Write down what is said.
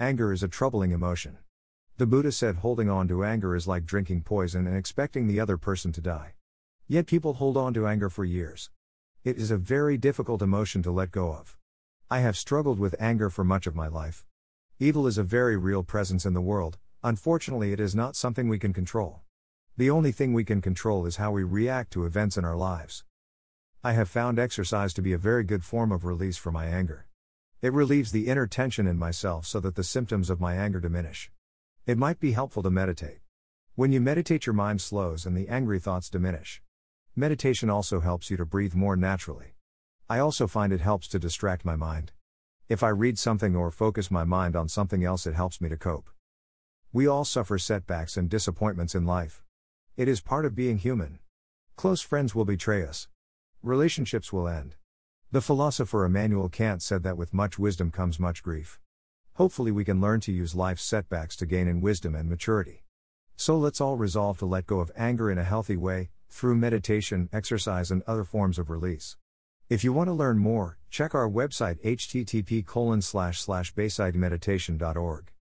Anger is a troubling emotion. The Buddha said holding on to anger is like drinking poison and expecting the other person to die. Yet people hold on to anger for years. It is a very difficult emotion to let go of. I have struggled with anger for much of my life. Evil is a very real presence in the world, unfortunately, it is not something we can control. The only thing we can control is how we react to events in our lives. I have found exercise to be a very good form of release for my anger. It relieves the inner tension in myself so that the symptoms of my anger diminish. It might be helpful to meditate. When you meditate, your mind slows and the angry thoughts diminish. Meditation also helps you to breathe more naturally. I also find it helps to distract my mind. If I read something or focus my mind on something else, it helps me to cope. We all suffer setbacks and disappointments in life. It is part of being human. Close friends will betray us. Relationships will end. The philosopher Immanuel Kant said that with much wisdom comes much grief. Hopefully, we can learn to use life's setbacks to gain in wisdom and maturity. So let's all resolve to let go of anger in a healthy way, through meditation, exercise, and other forms of release. If you want to learn more, check our website http baysidemeditation.org.